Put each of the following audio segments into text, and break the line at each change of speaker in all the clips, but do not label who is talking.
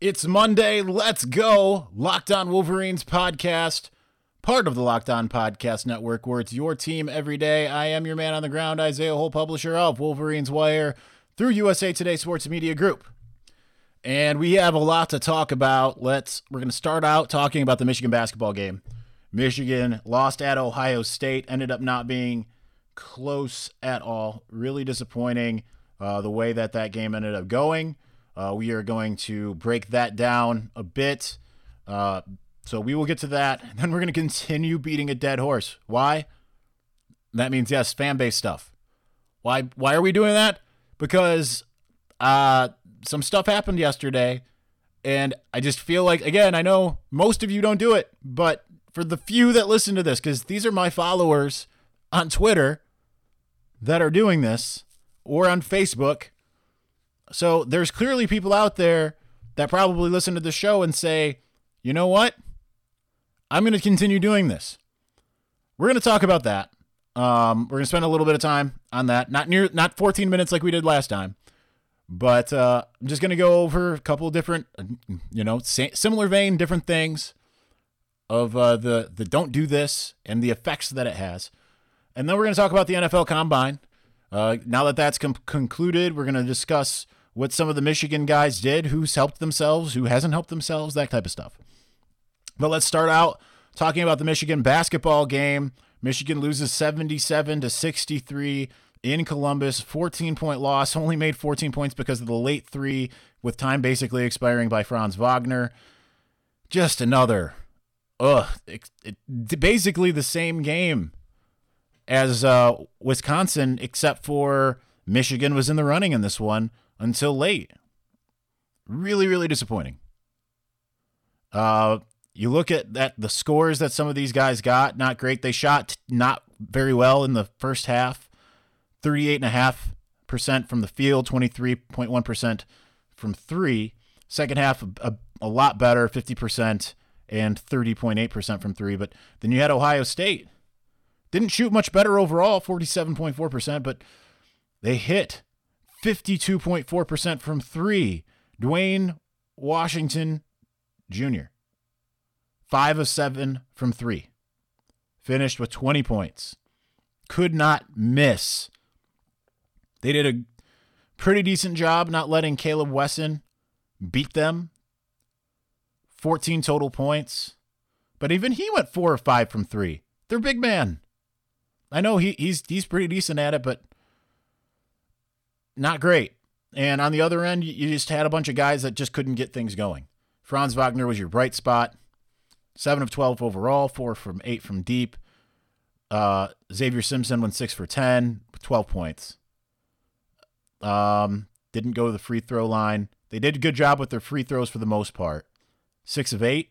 It's Monday. Let's go. Locked On Wolverines podcast, part of the Locked On Podcast Network, where it's your team every day. I am your man on the ground, Isaiah Hole, publisher of Wolverines Wire through USA Today Sports Media Group. And we have a lot to talk about. Let's we're going to start out talking about the Michigan basketball game. Michigan lost at Ohio State, ended up not being close at all. Really disappointing uh, the way that that game ended up going. Uh, we are going to break that down a bit. Uh, so we will get to that. Then we're going to continue beating a dead horse. Why? That means, yes, fan base stuff. Why, why are we doing that? Because uh, some stuff happened yesterday. And I just feel like, again, I know most of you don't do it, but for the few that listen to this, because these are my followers on Twitter that are doing this or on Facebook so there's clearly people out there that probably listen to the show and say, you know what? I'm going to continue doing this. We're going to talk about that. Um, we're going to spend a little bit of time on that. Not near, not 14 minutes like we did last time, but uh, I'm just going to go over a couple different, you know, similar vein, different things of uh, the the don't do this and the effects that it has, and then we're going to talk about the NFL Combine. Uh, now that that's com- concluded, we're going to discuss what some of the Michigan guys did, who's helped themselves, who hasn't helped themselves, that type of stuff. But let's start out talking about the Michigan basketball game. Michigan loses 77 to 63 in Columbus, 14 point loss, only made 14 points because of the late three with time basically expiring by Franz Wagner. Just another, ugh, it, it, basically the same game as uh, Wisconsin, except for Michigan was in the running in this one until late. Really, really disappointing. Uh, you look at that the scores that some of these guys got, not great. They shot not very well in the first half. 38.5% from the field, 23.1% from three. Second half, a, a lot better, 50% and 30.8% from three. But then you had Ohio State. Didn't shoot much better overall, 47.4%, but they hit 52.4% from three. Duane Washington Jr., five of seven from three. Finished with 20 points. Could not miss. They did a pretty decent job not letting Caleb Wesson beat them. 14 total points. But even he went four or five from three. They're big man. I know he, he's he's pretty decent at it, but not great. And on the other end, you just had a bunch of guys that just couldn't get things going. Franz Wagner was your bright spot. Seven of 12 overall, four from eight from deep. Uh, Xavier Simpson went six for 10, 12 points. Um, didn't go to the free throw line. They did a good job with their free throws for the most part. Six of eight.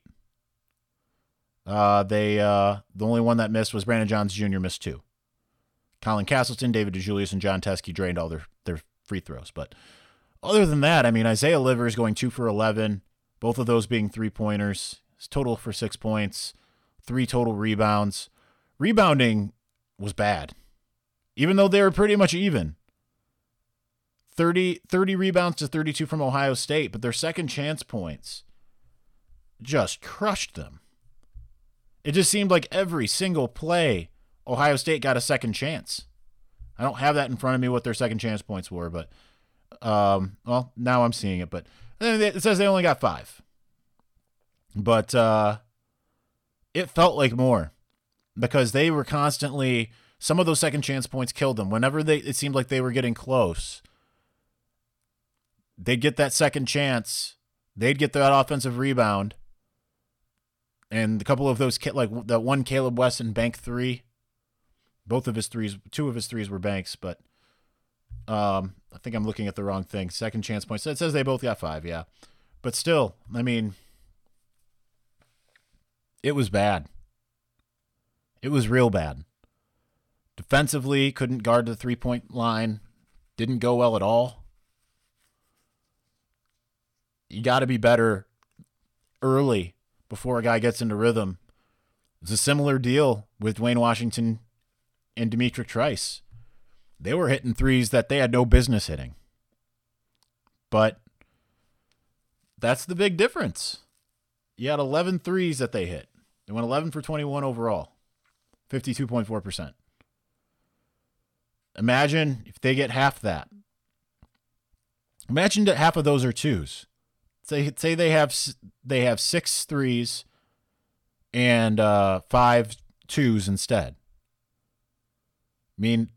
Uh, they uh, the only one that missed was Brandon Johns Jr. missed two. Colin Castleton, David DeJulius, and Jon Teske drained all their, their free throws. But other than that, I mean, Isaiah Livers going two for 11, both of those being three pointers. His total for six points, three total rebounds. Rebounding was bad, even though they were pretty much even. 30, 30 rebounds to 32 from Ohio State, but their second chance points just crushed them. It just seemed like every single play, Ohio State got a second chance. I don't have that in front of me what their second chance points were, but um, well, now I'm seeing it. But it says they only got five, but uh, it felt like more because they were constantly some of those second chance points killed them. Whenever they it seemed like they were getting close, they'd get that second chance, they'd get that offensive rebound, and a couple of those like that one Caleb Wesson bank three both of his threes, two of his threes were banks, but um, I think I'm looking at the wrong thing. Second chance points. It says they both got five, yeah. But still, I mean, it was bad. It was real bad. Defensively, couldn't guard the three point line. Didn't go well at all. You got to be better early before a guy gets into rhythm. It's a similar deal with Duane Washington and D'Mitrik Trice. They were hitting threes that they had no business hitting. But that's the big difference. You had 11 threes that they hit. They went 11 for 21 overall, 52.4%. Imagine if they get half that. Imagine that half of those are twos. Say say they have they have six threes and uh, five twos instead. I mean,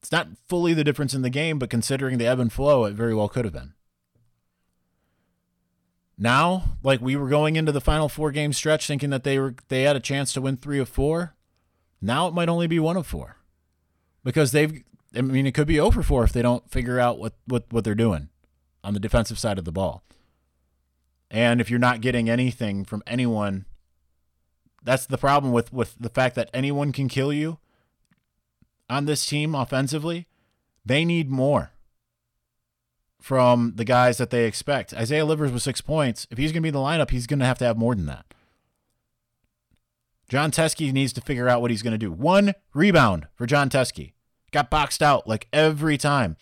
it's not fully the difference in the game, but considering the ebb and flow, it very well could have been. Now, like we were going into the final four game stretch thinking that they were they had a chance to win three of four. Now it might only be one of four. Because they've I mean it could be over four if they don't figure out what, what, what they're doing on the defensive side of the ball. And if you're not getting anything from anyone, that's the problem with, with the fact that anyone can kill you on this team offensively. They need more from the guys that they expect. Isaiah Livers with six points. If he's going to be in the lineup, he's going to have to have more than that. Jon Teske needs to figure out what he's going to do. One rebound for Jon Teske. Got boxed out like every time.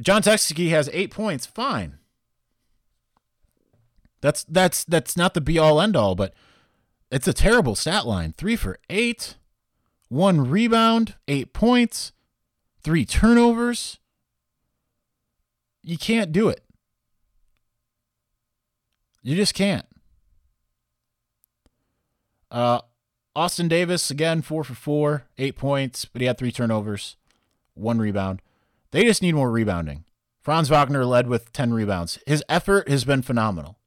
Jon Teske has eight points. Fine. That's that's that's not the be all end all, but it's a terrible stat line. Three for eight, one rebound, eight points, three turnovers. You can't do it. You just can't. Uh, Austin Davis, again, four for four, eight points, but he had three turnovers, one rebound. They just need more rebounding. Franz Wagner led with 10 rebounds. His effort has been phenomenal.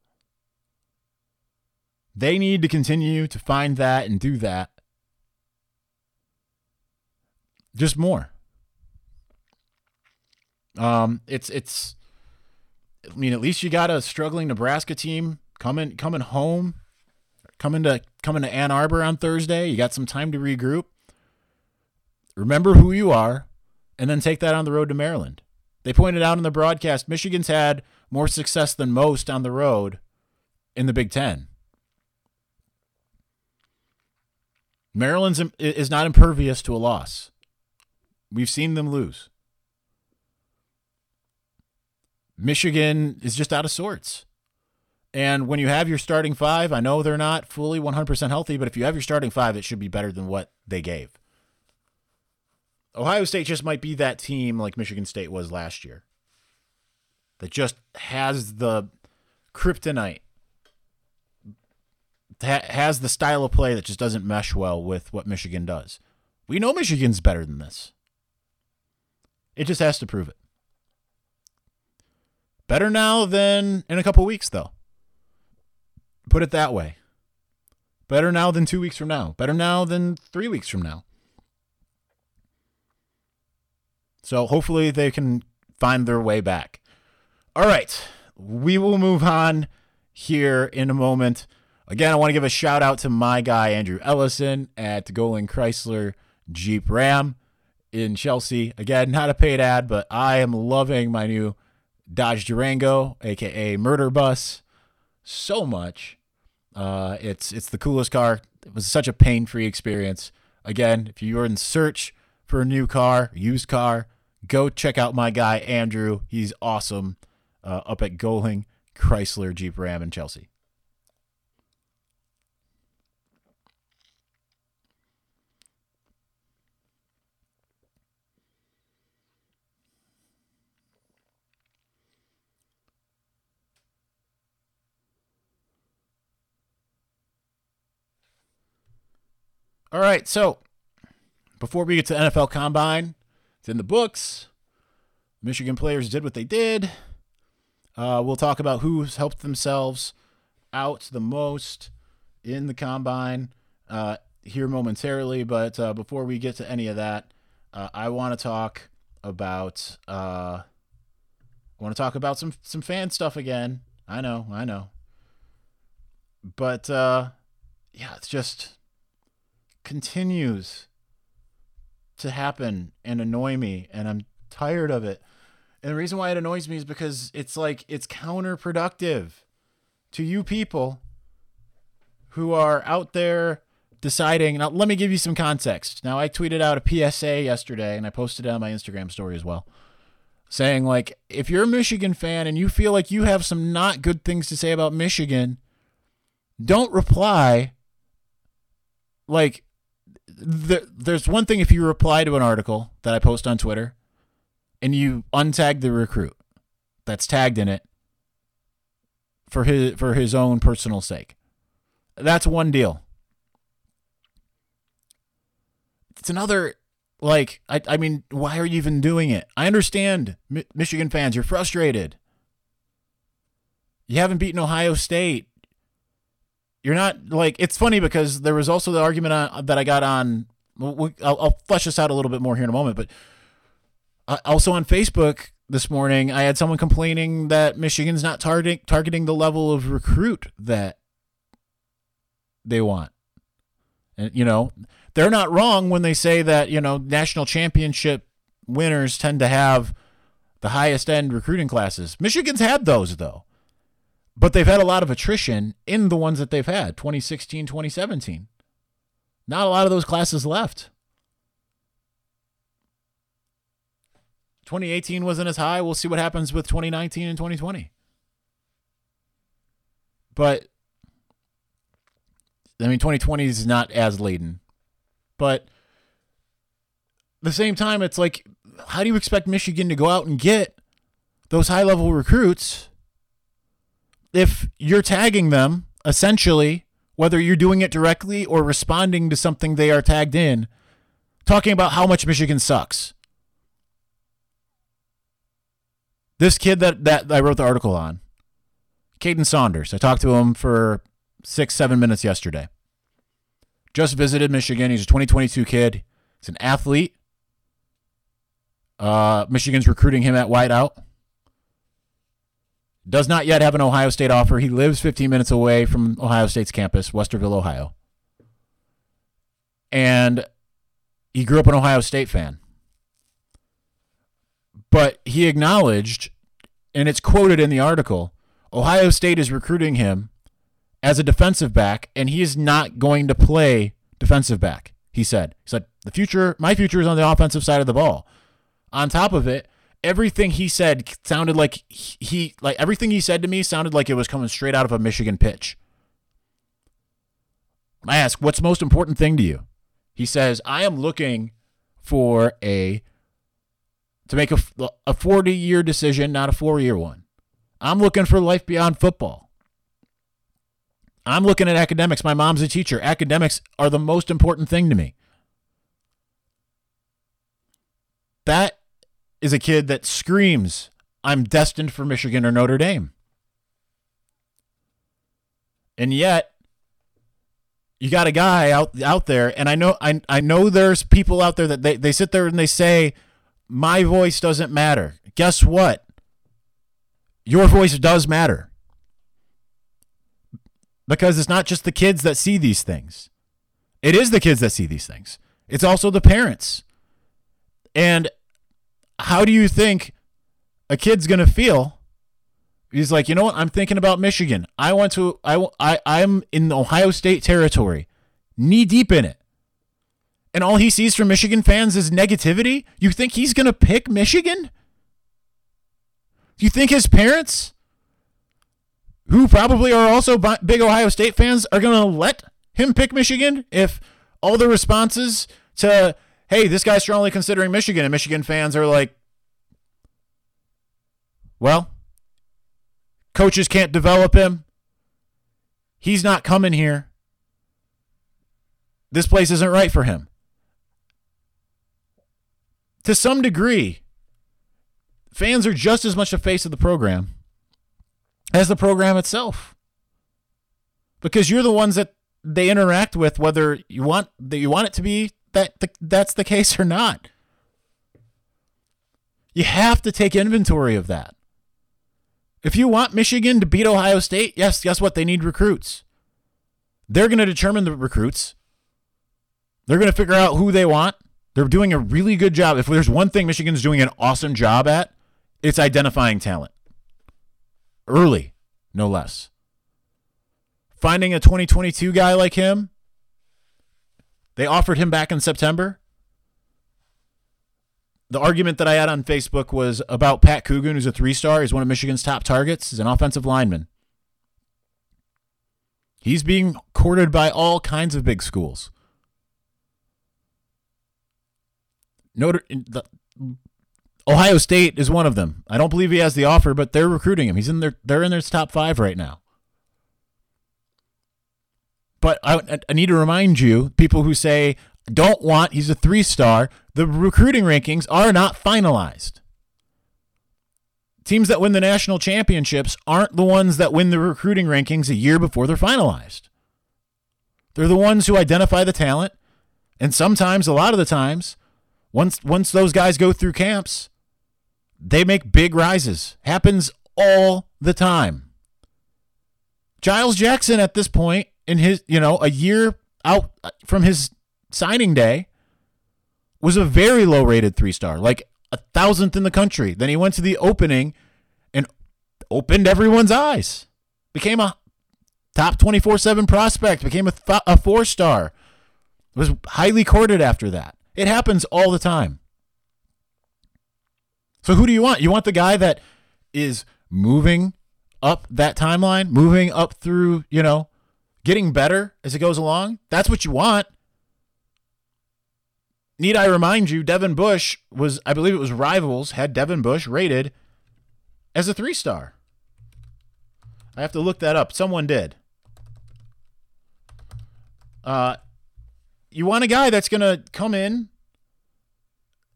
They need to continue to find that and do that. Just more. Um, it's it's. I mean, at least you got a struggling Nebraska team coming coming home, coming to coming to Ann Arbor on Thursday. You got some time to regroup. Remember who you are, and then take that on the road to Maryland. They pointed out in the broadcast Michigan's had more success than most on the road in the Big Ten. Maryland's is not impervious to a loss. We've seen them lose. Michigan is just out of sorts. And when you have your starting five, I know they're not fully 100% healthy, but if you have your starting five, it should be better than what they gave. Ohio State just might be that team like Michigan State was last year that just has the kryptonite has the style of play that just doesn't mesh well with what Michigan does. We know Michigan's better than this. It just has to prove it. Better now than in a couple weeks, though. Put it that way. Better now than two weeks from now. Better now than three weeks from now. So hopefully they can find their way back. All right. We will move on here in a moment. Again, I want to give a shout out to my guy, Andrew Ellison at Golling Chrysler Jeep Ram in Chelsea. Again, not a paid ad, but I am loving my new Dodge Durango, aka Murder Bus, so much. Uh, it's it's the coolest car. It was such a pain-free experience. Again, if you're in search for a new car, used car, go check out my guy Andrew. He's awesome. Uh, up at Golling Chrysler Jeep Ram in Chelsea. All right, so before we get to NFL Combine, it's in the books. Michigan players did what they did. Uh, we'll talk about who's helped themselves out the most in the combine uh, here momentarily. But uh, before we get to any of that, uh, I want to talk about uh, I want to talk about some some fan stuff again. I know, I know, but uh, yeah, it's just continues to happen and annoy me, and I'm tired of it. And the reason why it annoys me is because it's like it's counterproductive to you people who are out there deciding. Now, let me give you some context. Now, I tweeted out a PSA yesterday and I posted it on my Instagram story as well. saying like if you're a Michigan fan and you feel like you have some not good things to say about Michigan, don't reply like the, there's one thing if you reply to an article that I post on Twitter and you untag the recruit that's tagged in it for his for his own personal sake. That's one deal. It's another like I I mean, why are you even doing it? I understand Mi- Michigan fans, you're frustrated. You haven't beaten Ohio State. You're not like it's funny because there was also the argument on, that I got on. I'll, I'll flesh this out a little bit more here in a moment, but uh, also on Facebook this morning, I had someone complaining that Michigan's not targeting targeting the level of recruit that they want. And you know, they're not wrong when they say that, you know, national championship winners tend to have the highest end recruiting classes. Michigan's had those though. But they've had a lot of attrition in the ones that they've had, 2016, 2017. Not a lot of those classes left. 2018 wasn't as high. We'll see what happens with 2019 and 2020. But I mean, 2020 is not as laden. But the same time, it's like, how do you expect Michigan to go out and get those high level recruits if you're tagging them essentially, whether you're doing it directly or responding to something they are tagged in, talking about how much Michigan sucks? This kid that, that I wrote the article on, Kaden Saunders, I talked to him for six, seven minutes yesterday. Just visited Michigan. He's a 2022 kid. He's an athlete. Uh, Michigan's recruiting him at wideout. Does not yet have an Ohio State offer. He lives 15 minutes away from Ohio State's campus, Westerville, Ohio. And he grew up an Ohio State fan. But he acknowledged, and it's quoted in the article, Ohio State is recruiting him as a defensive back, and he is not going to play defensive back. He said, he said, the future, my future is on the offensive side of the ball. On top of it, everything he said sounded like he, like everything he said to me sounded like it was coming straight out of a Michigan pitch. I ask, what's most important thing to you? He says, I am looking for a, to make a, a 40 year decision, not a four year one. I'm looking for life beyond football. I'm looking at academics. My mom's a teacher. Academics are the most important thing to me. That is a kid that screams, I'm destined for Michigan or Notre Dame. And yet, you got a guy out out there, and I know I, I know there's people out there that they, they sit there and they say, My voice doesn't matter. Guess what? Your voice does matter because it's not just the kids that see these things. It is the kids that see these things. It's also the parents. And how do you think a kid's going to feel? He's like, you know what? I'm thinking about Michigan. I want to. I I I'm in Ohio State territory, knee deep in it, and all he sees from Michigan fans is negativity. You think he's going to pick Michigan? Do you think his parents who probably are also big Ohio State fans, are going to let him pick Michigan if all the responses to, hey, this guy's strongly considering Michigan, and Michigan fans are like, well, coaches can't develop him. He's not coming here. This place isn't right for him. To some degree, fans are just as much the face of the program as the program itself. Because you're the ones that they interact with, whether you want that you want it to be that the, that's the case or not. You have to take inventory of that. If you want Michigan to beat Ohio State, yes, guess what? They need recruits. They're going to determine the recruits. They're going to figure out who they want. They're doing a really good job. If there's one thing Michigan's doing an awesome job at, it's identifying talent early, no less. Finding a 2022 guy like him, they offered him back in September. the argument that I had on Facebook was about Pat Coogan, who's a three star. He's one of Michigan's top targets. He's an offensive lineman. He's being courted by all kinds of big schools. Notre the, Ohio State is one of them. I don't believe he has the offer, but they're recruiting him. He's in their they're in their top five right now. But I, I need to remind you, people who say don't want he's a three star, the recruiting rankings are not finalized. Teams that win the national championships aren't the ones that win the recruiting rankings a year before they're finalized. They're the ones who identify the talent, and sometimes, a lot of the times, once once those guys go through camps, they make big rises. Happens all the time. Giles Jackson at this point in his, you know, a year out uh, from his signing day was a very low rated three star, like a thousandth in the country. Then he went to the opening and opened everyone's eyes. Became a top 24 7 prospect, became a, th- a four star, was highly courted after that. It happens all the time. So who do you want? You want the guy that is moving up that timeline, moving up through, you know, getting better as it goes along? That's what you want. Need I remind you, Devin Bush was, I believe it was Rivals, had Devin Bush rated as a three star. I have to look that up. Someone did. Uh, you want a guy that's going to come in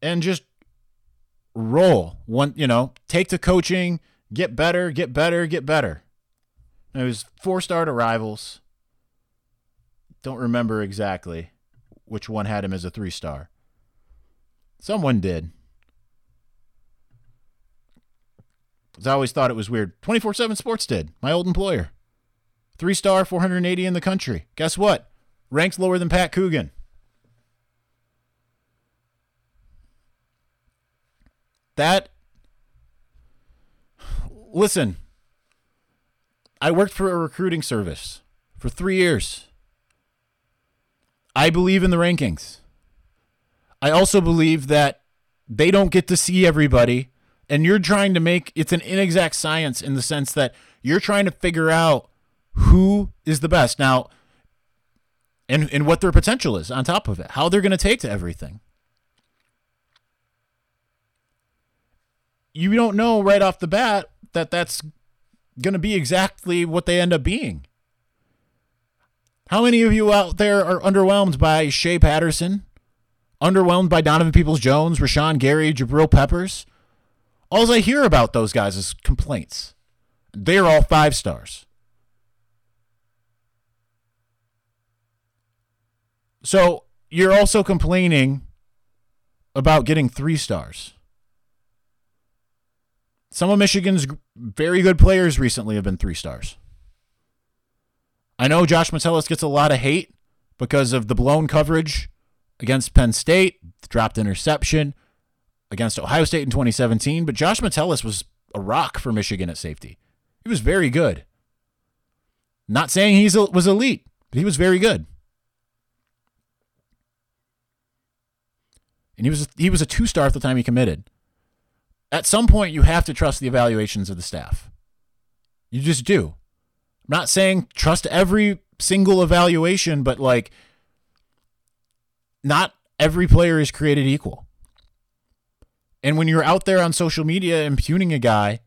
and just roll. One, you know, take to coaching, get better, get better, get better. it was four star to rivals. Don't remember exactly which one had him as a three star. Someone did. I always thought it was weird. 24 7 Sports did. My old employer. Three star, 480 in the country. Guess what? Ranks lower than Pat Coogan. That listen, I worked for a recruiting service for three years. I believe in the rankings. I also believe that they don't get to see everybody, and you're trying to make it's an inexact science in the sense that you're trying to figure out who is the best now and, and what their potential is on top of it, how they're going to take to everything. you don't know right off the bat that that's going to be exactly what they end up being. How many of you out there are underwhelmed by Shea Patterson? Underwhelmed by Donovan Peoples Jones, Rashan Gary, Jabril Peppers? All I hear about those guys is complaints. They're all five stars. So you're also complaining about getting three stars. Some of Michigan's very good players recently have been three stars. I know Josh Metellus gets a lot of hate because of the blown coverage against Penn State, dropped interception against Ohio State in 2017, but Josh Metellus was a rock for Michigan at safety. He was very good. Not saying he was elite, but he was very good. And he was he was a two star at the time he committed at some point you have to trust the evaluations of the staff. You just do. Not saying trust every single evaluation, but like not every player is created equal. And when you're out there on social media impugning a guy,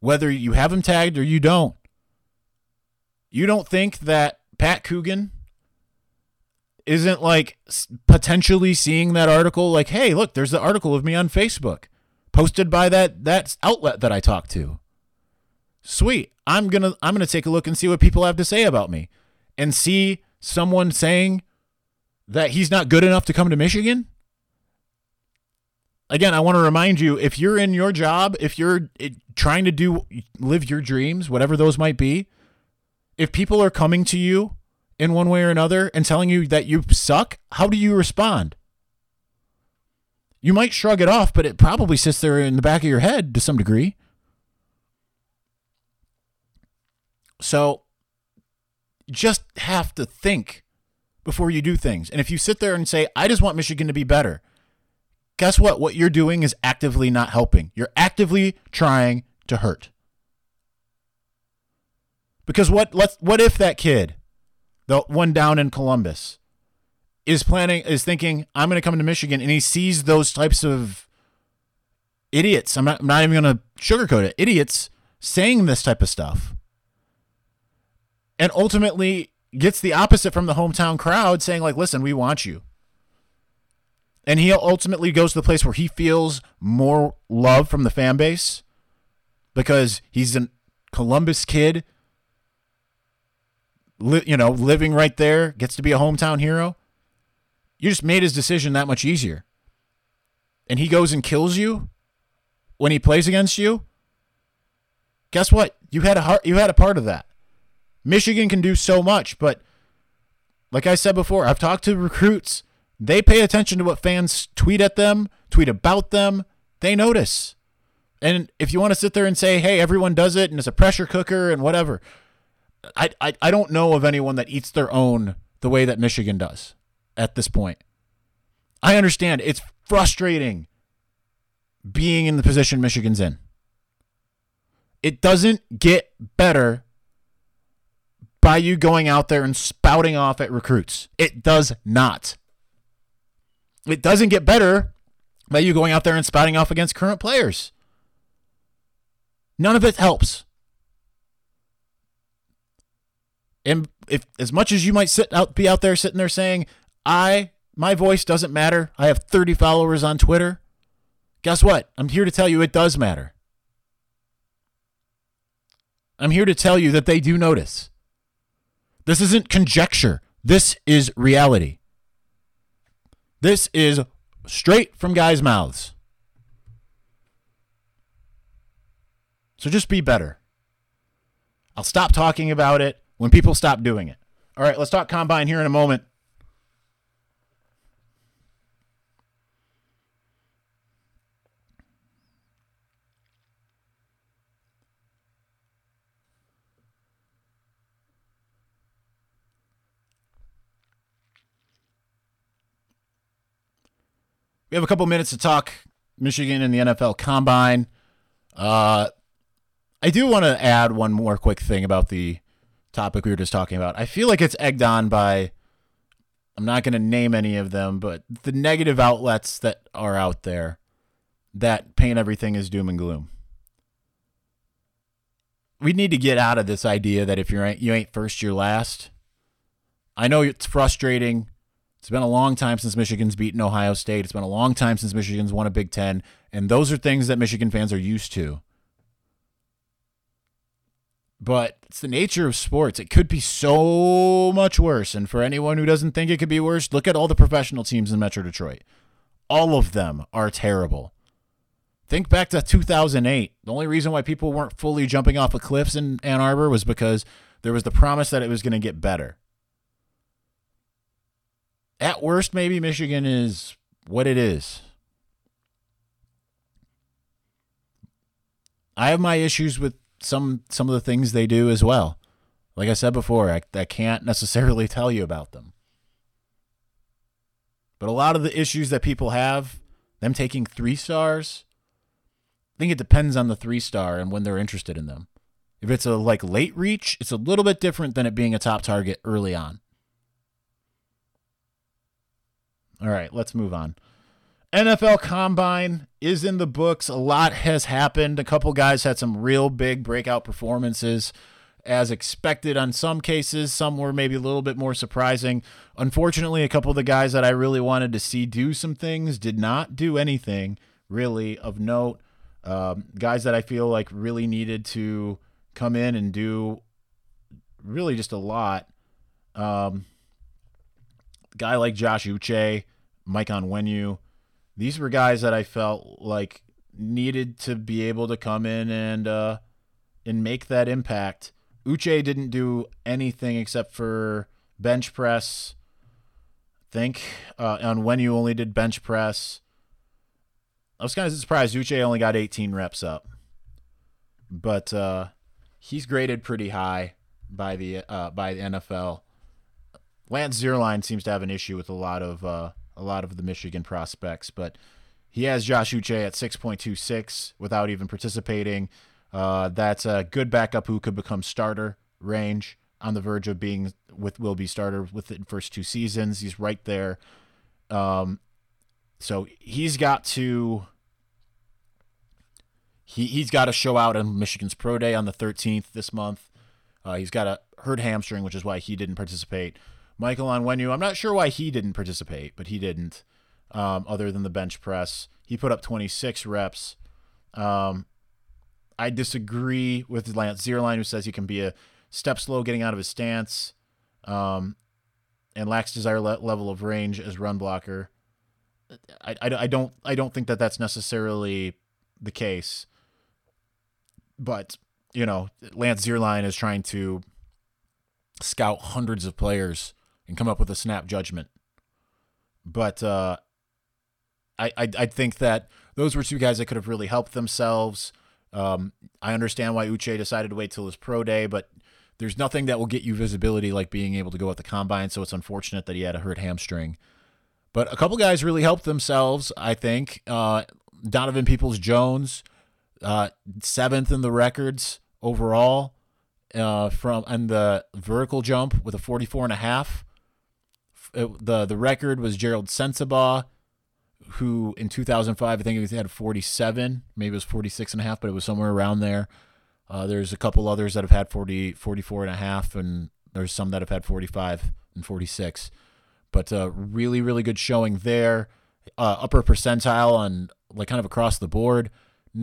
whether you have him tagged or you don't, you don't think that Pat Coogan isn't like potentially seeing that article like, hey, look, there's the article of me on Facebook posted by that that outlet that I talked to. Sweet. I'm to I'm to take a look and see what people have to say about me and see someone saying that he's not good enough to come to Michigan. Again, I want to remind you if you're in your job, if you're eh, trying to do live your dreams, whatever those might be, if people are coming to you in one way or another and telling you that you suck, how do you respond? You might shrug it off, but it probably sits there in the back of your head to some degree. So just have to think before you do things. And if you sit there and say, I just want Michigan to be better, guess what? What you're doing is actively not helping. You're actively trying to hurt. Because what let's what if that kid, the one down in Columbus, is planning is thinking I'm going to come to Michigan and he sees those types of idiots. I'm not I'm not even going to sugarcoat it. Idiots saying this type of stuff. And ultimately gets the opposite from the hometown crowd saying like, "Listen, we want you." And he ultimately goes to the place where he feels more love from the fan base because he's a Columbus kid li- you know, living right there, gets to be a hometown hero. You just made his decision that much easier. And he goes and kills you when he plays against you. Guess what? You had a heart, you had a part of that. Michigan can do so much, but like I said before, I've talked to recruits. They pay attention to what fans tweet at them, tweet about them. They notice. And if you want to sit there and say, "Hey, everyone does it and it's a pressure cooker and whatever," I, I I don't know of anyone that eats their own the way that Michigan does at this point. I understand it's frustrating being in the position Michigan's in. It doesn't get better by you going out there and spouting off at recruits. It does not. It doesn't get better by you going out there and spouting off against current players. None of it helps. And if as much as you might sit out be out there sitting there saying, I my voice doesn't matter. I have 30 followers on Twitter. Guess what? I'm here to tell you it does matter. I'm here to tell you that they do notice. This isn't conjecture. This is reality. This is straight from guys' mouths. So just be better. I'll stop talking about it when people stop doing it. All right, let's talk combine here in a moment. We have a couple minutes to talk Michigan and the NFL Combine. Uh, I do want to add one more quick thing about the topic we were just talking about. I feel like it's egged on by I'm not going to name any of them, but the negative outlets that are out there that paint everything as doom and gloom. We need to get out of this idea that if you're you ain't first, you're last. I know it's frustrating. It's been a long time since Michigan's beaten Ohio State. It's been a long time since Michigan's won a Big Ten, and those are things that Michigan fans are used to but it's the nature of sports. It could be so much worse. And for anyone who doesn't think it could be worse, look at all the professional teams in Metro Detroit. All of them are terrible. Think back to 2008. The only reason why people weren't fully jumping off of cliffs in Ann Arbor was because there was the promise that it was going to get better. At worst, maybe Michigan is what it is. I have my issues with some some of the things they do as well. Like I said before, I, I can't necessarily tell you about them. But a lot of the issues that people have, them taking three stars, I think it depends on the three star and when they're interested in them. If it's a like late reach, it's a little bit different than it being a top target early on. All right, let's move on. NFL Combine is in the books. A lot has happened. A couple guys had some real big breakout performances as expected on some cases. Some were maybe a little bit more surprising. Unfortunately, a couple of the guys that I really wanted to see do some things did not do anything really of note. Um, guys that I feel like really needed to come in and do really just a lot. Um, guy like Josh Uche, Mike Onwenu, these were guys that I felt like needed to be able to come in and uh, and make that impact. Uche didn't do anything except for bench press. I think uh, Onwenu only did bench press. I was kind of surprised Uche only got 18 reps up, but uh, he's graded pretty high by the uh, by the NFL. Lance Zierlein seems to have an issue with a lot of uh, a lot of the Michigan prospects, but He has Josh Uche at 6.26 without even participating. Uh, that's a good backup who could become starter range on the verge of being with will be starter within first two seasons. He's right there. Um, so he's got to he he's got to show out on Michigan's pro day on the 13th this month. Uh, he's got a hurt hamstring, which is why he didn't participate. Michael Onwenu, I'm not sure why he didn't participate, but he didn't. Um, other than the bench press, he put up 26 reps. Um, I disagree with Lance Zierlein, who says he can be a step slow getting out of his stance, um, and lacks desired le- level of range as run blocker. I, I, I don't I don't think that that's necessarily the case, but you know Lance Zierlein is trying to scout hundreds of players and come up with a snap judgment. But uh, I, I I think that those were two guys that could have really helped themselves. Um, I understand why Uche decided to wait till his pro day, but there's nothing that will get you visibility like being able to go at the combine. So it's unfortunate that he had a hurt hamstring. But a couple guys really helped themselves, I think. Uh, Donovan Peoples Jones, uh, seventh in the records overall uh, from and the vertical jump with a 44 and a half. It, the the record was Gerald Sensabaugh, who in 2005 I think he had 47, maybe it was 46 and a half, but it was somewhere around there. Uh, there's a couple others that have had 40, 44 and a half, and there's some that have had 45 and 46. But uh, really, really good showing there. Uh, upper percentile on like kind of across the board.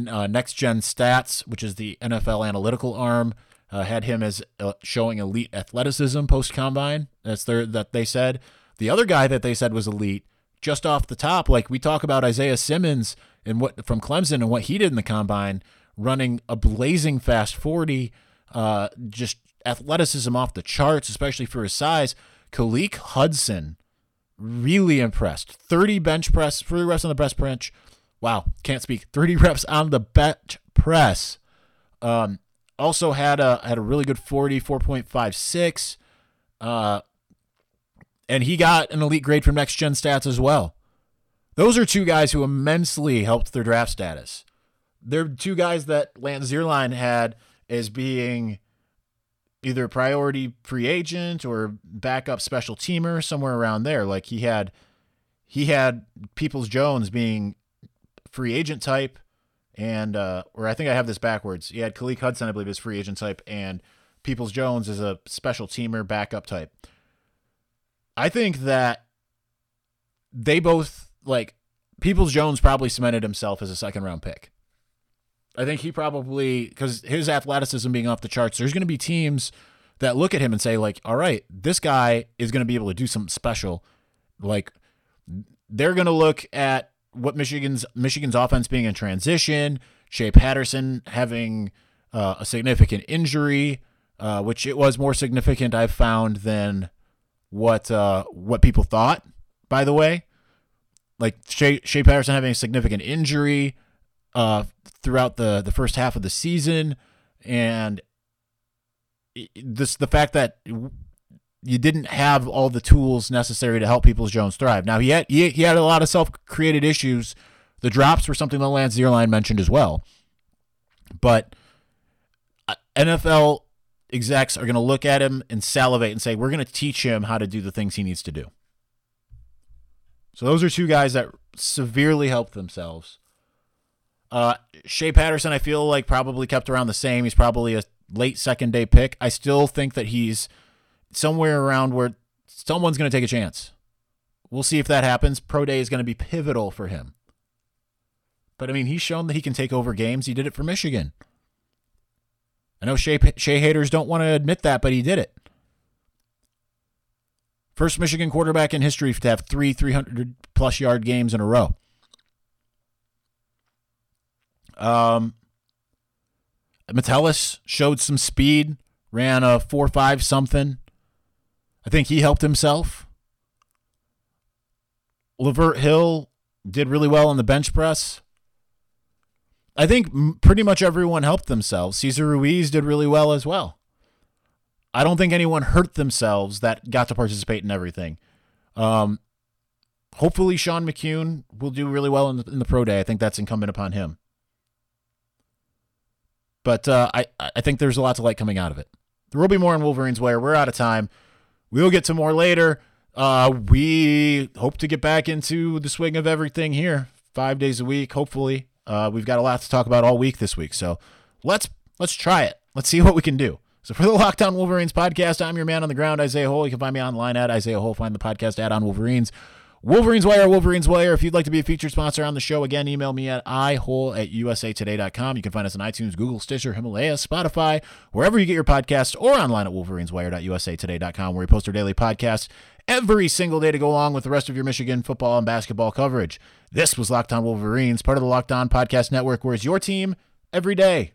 Uh, Next Gen Stats, which is the NFL analytical arm, uh, had him as uh, showing elite athleticism post combine. That's their that they said. The other guy that they said was elite, just off the top, like we talk about Isaiah Simmons and what from Clemson and what he did in the combine, running a blazing fast 40, uh, just athleticism off the charts, especially for his size. Khaleke Hudson, really impressed. 30 bench press, 30 reps on the press bench. Wow, can't speak. 30 reps on the bench press. Um, also had a had a really good 40, 4.56. Uh, and he got an elite grade from Next Gen Stats as well. Those are two guys who immensely helped their draft status. They're two guys that Lance Zierlein had as being either a priority free agent or backup special teamer somewhere around there. Like he had he had Peoples Jones being free agent type and uh or I think I have this backwards. He had Khaleke Hudson, I believe, is free agent type, and Peoples Jones is a special teamer backup type. I think that they both like Peoples Jones probably cemented himself as a second round pick. I think he probably because his athleticism being off the charts, there's going to be teams that look at him and say like, "All right, this guy is going to be able to do something special." Like they're going to look at what Michigan's Michigan's offense being in transition, Shea Patterson having uh, a significant injury, uh, which it was more significant I've found than what uh, what people thought. By the way, like Shea, Shea Patterson having a significant injury uh, throughout the the first half of the season, and this the fact that you didn't have all the tools necessary to help Peoples Jones thrive. Now he had he, he had a lot of self created issues. The drops were something that Lance Zierlein mentioned as well, but uh, NFL execs are going to look at him and salivate and say, "We're going to teach him how to do the things he needs to do." So those are two guys that severely helped themselves. Uh, Shea Patterson, I feel like probably kept around the same. He's probably a late second day pick. I still think that he's somewhere around where someone's going to take a chance. We'll see if that happens. Pro day is going to be pivotal for him. But I mean, he's shown that he can take over games. He did it for Michigan. I know Shea, Shea haters don't want to admit that, but he did it. First Michigan quarterback in history to have three 300 plus yard games in a row. Um, Metellus showed some speed, ran a 4 5 something. I think he helped himself. Lavert Hill did really well on the bench press. I think pretty much everyone helped themselves. Cesar Ruiz did really well as well. I don't think anyone hurt themselves that got to participate in everything. Um, hopefully Sean McKeon will do really well in the, in the pro day. I think that's incumbent upon him. But uh, I, I think there's a lot to like coming out of it. There will be more on Wolverines Wire. We're out of time. We'll get to more later. Uh, we hope to get back into the swing of everything here five days a week. Hopefully, uh, we've got a lot to talk about all week this week. So let's let's try it. Let's see what we can do. So for the Locked On Wolverines podcast, I'm your man on the ground, Isaiah Hole. You can find me online at Isaiah Hole. Find the podcast at On Wolverines. Wolverines Wire, Wolverines Wire. If you'd like to be a featured sponsor on the show, again, email me at ihole at usatoday.com. You can find us on iTunes, Google, Stitcher, Himalaya, Spotify, wherever you get your podcasts, or online at wolverineswire.usatoday.com, where we post our daily podcast every single day to go along with the rest of your Michigan football and basketball coverage. This was Locked On Wolverines, part of the Locked On Podcast Network, where it's your team every day.